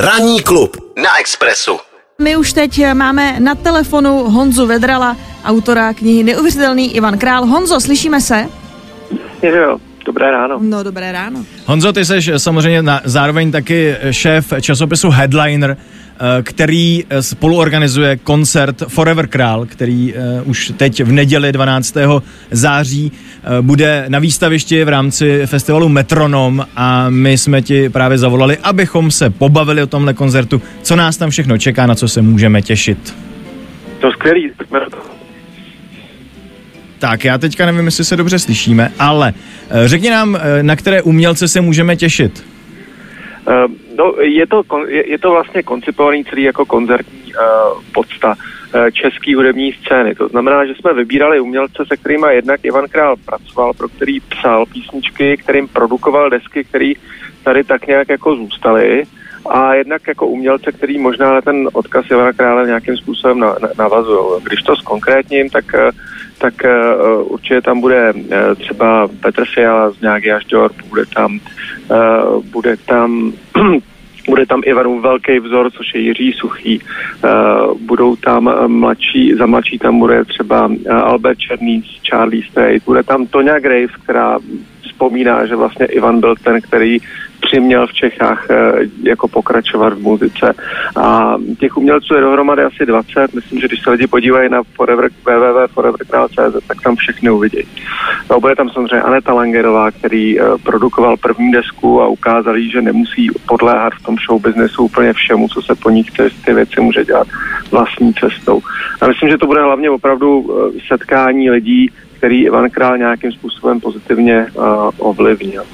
Ranní klub na Expressu. My už teď máme na telefonu Honzu Vedrala, autora knihy Neuvěřitelný Ivan Král. Honzo, slyšíme se? Jo, dobré ráno. No, dobré ráno. Honzo, ty jsi samozřejmě na, zároveň taky šéf časopisu Headliner, eh, který eh, spoluorganizuje koncert Forever Král, který už teď v neděli 12. září bude na výstavišti v rámci festivalu Metronom a my jsme ti právě zavolali, abychom se pobavili o tomhle koncertu, co nás tam všechno čeká, na co se můžeme těšit. To skvělý, Tak, já teďka nevím, jestli se dobře slyšíme, ale uh, řekni nám, uh, na které umělce se můžeme těšit. Uh, no, je to, je, je to vlastně koncipovaný celý jako koncertní uh, podsta uh, český hudební scény. To znamená, že jsme vybírali umělce, se kterými jednak Ivan Král pracoval, pro který psal písničky, kterým produkoval desky, který tady tak nějak jako zůstaly a jednak jako umělce, který možná na ten odkaz Ivana Krále nějakým způsobem na, na, navazují. Když to zkonkrétním, tak, tak uh, určitě tam bude uh, třeba Petr Fiala z nějaký až bude tam, uh, bude tam Bude tam Ivanův velký vzor, což je Jiří Suchý. Uh, budou tam mladší, za mladší tam bude třeba Albert Černý z Charlie State. Bude tam Tonya Graves, která vzpomíná, že vlastně Ivan byl ten, který přiměl v Čechách eh, jako pokračovat v muzice. A těch umělců je dohromady asi 20. Myslím, že když se lidi podívají na forever, www.forever.cz, tak tam všechny uvidí. No, bude tam samozřejmě Aneta Langerová, který eh, produkoval první desku a ukázal jí, že nemusí podléhat v tom show businessu úplně všemu, co se po ní chce, ty věci může dělat vlastní cestou. A myslím, že to bude hlavně opravdu eh, setkání lidí, který Ivan Král nějakým způsobem pozitivně uh, ovlivnil.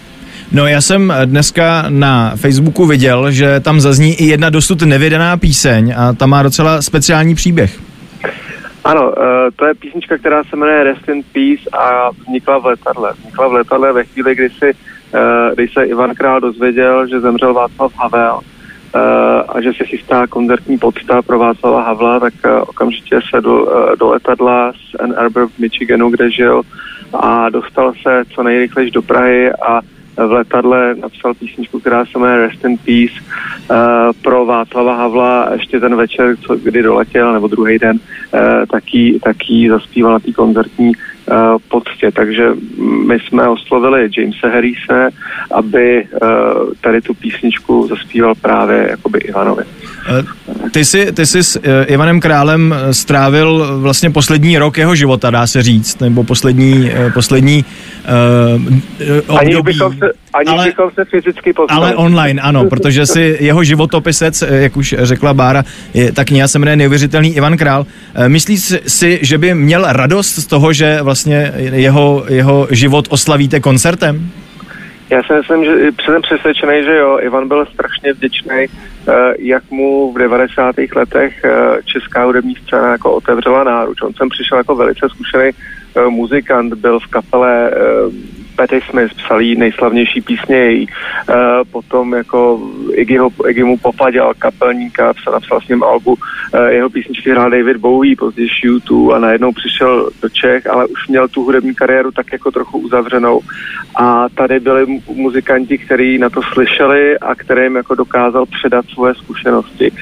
No já jsem dneska na Facebooku viděl, že tam zazní i jedna dosud nevydaná píseň a ta má docela speciální příběh. Ano, uh, to je písnička, která se jmenuje Rest in Peace a vznikla v letadle. Vznikla v letadle ve chvíli, kdy, si, uh, kdy se Ivan Král dozvěděl, že zemřel Václav Havel uh, a že se chystá koncertní podsta pro Václava Havla, tak okamžitě sedl do letadla z Ann Arbor v Michiganu, kde žil a dostal se co nejrychlejš do Prahy a v letadle napsal písničku, která se jmenuje Rest in Peace. Uh, pro Václava Havla ještě ten večer, co, kdy doletěl, nebo druhý den, uh, taky, taky zaspíval na té koncertní poctě. Takže my jsme oslovili Jamesa Harrise, aby uh, tady tu písničku zaspíval právě jakoby Ivanovi. Ty jsi, ty jsi s Ivanem Králem strávil vlastně poslední rok jeho života, dá se říct, nebo poslední, poslední uh, období. Ani bychom se, ani ale, bychom se fyzicky poznali. Ale online, ano, protože si jeho životopisec, jak už řekla Bára, je, ta kniha se jmenuje Neuvěřitelný Ivan Král. Myslíš si, že by měl radost z toho, že vlastně jeho, jeho život oslavíte koncertem? Já si myslím, že jsem přesvědčený, že jo, Ivan byl strašně vděčný, jak mu v 90. letech česká hudební scéna jako otevřela náruč. On sem přišel jako velice zkušený muzikant, byl v kapele Patti Smith psal jí nejslavnější písně její. Uh, potom jako Iggy, ho, Iggy mu popadil kapelníka, psal, napsal s ním albu. Uh, jeho písničky hrál David Bowie, později U2 a najednou přišel do Čech, ale už měl tu hudební kariéru tak jako trochu uzavřenou. A tady byli muzikanti, kteří na to slyšeli a kterým jako dokázal předat svoje zkušenosti.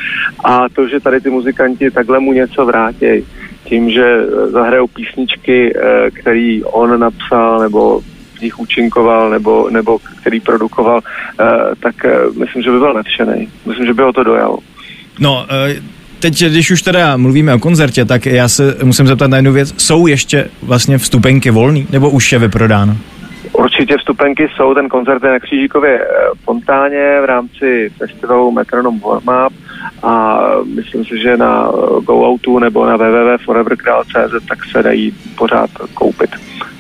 A to, že tady ty muzikanti takhle mu něco vrátí, tím, že zahrajou písničky, který on napsal, nebo nich účinkoval nebo, nebo který produkoval, uh, tak uh, myslím, že by byl nadšený. Myslím, že by ho to dojalo. No, uh, teď, když už teda mluvíme o koncertě, tak já se musím zeptat na jednu věc. Jsou ještě vlastně vstupenky volný, nebo už je vyprodáno? Určitě vstupenky jsou, ten koncert je na Křížikově fontáně v rámci festivalu Metronom Warm Up a myslím si, že na GoOutu nebo na www.foreverkral.cz tak se dají pořád koupit.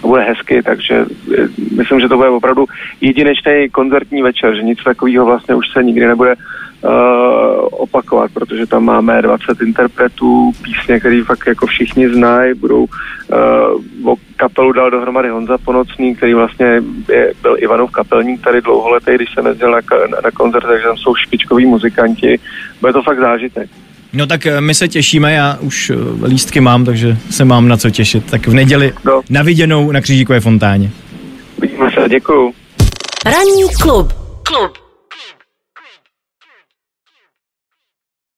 To bude hezky, takže eh, myslím, že to bude opravdu jedinečný koncertní večer, že nic takového vlastně už se nikdy nebude opakovat, protože tam máme 20 interpretů, písně, které fakt jako všichni znají, budou uh, o kapelu dal dohromady Honza Ponocný, který vlastně je, byl Ivanův kapelník tady dlouholetý, když jsem jezdil na, na, na koncert, takže tam jsou špičkoví muzikanti, bude to fakt zážitek. No tak eh, my se těšíme, já už eh, lístky mám, takže se mám na co těšit. Tak v neděli no. na viděnou na Křížíkové fontáně. Vidíme se, děkuju. Ranní klub. Klub.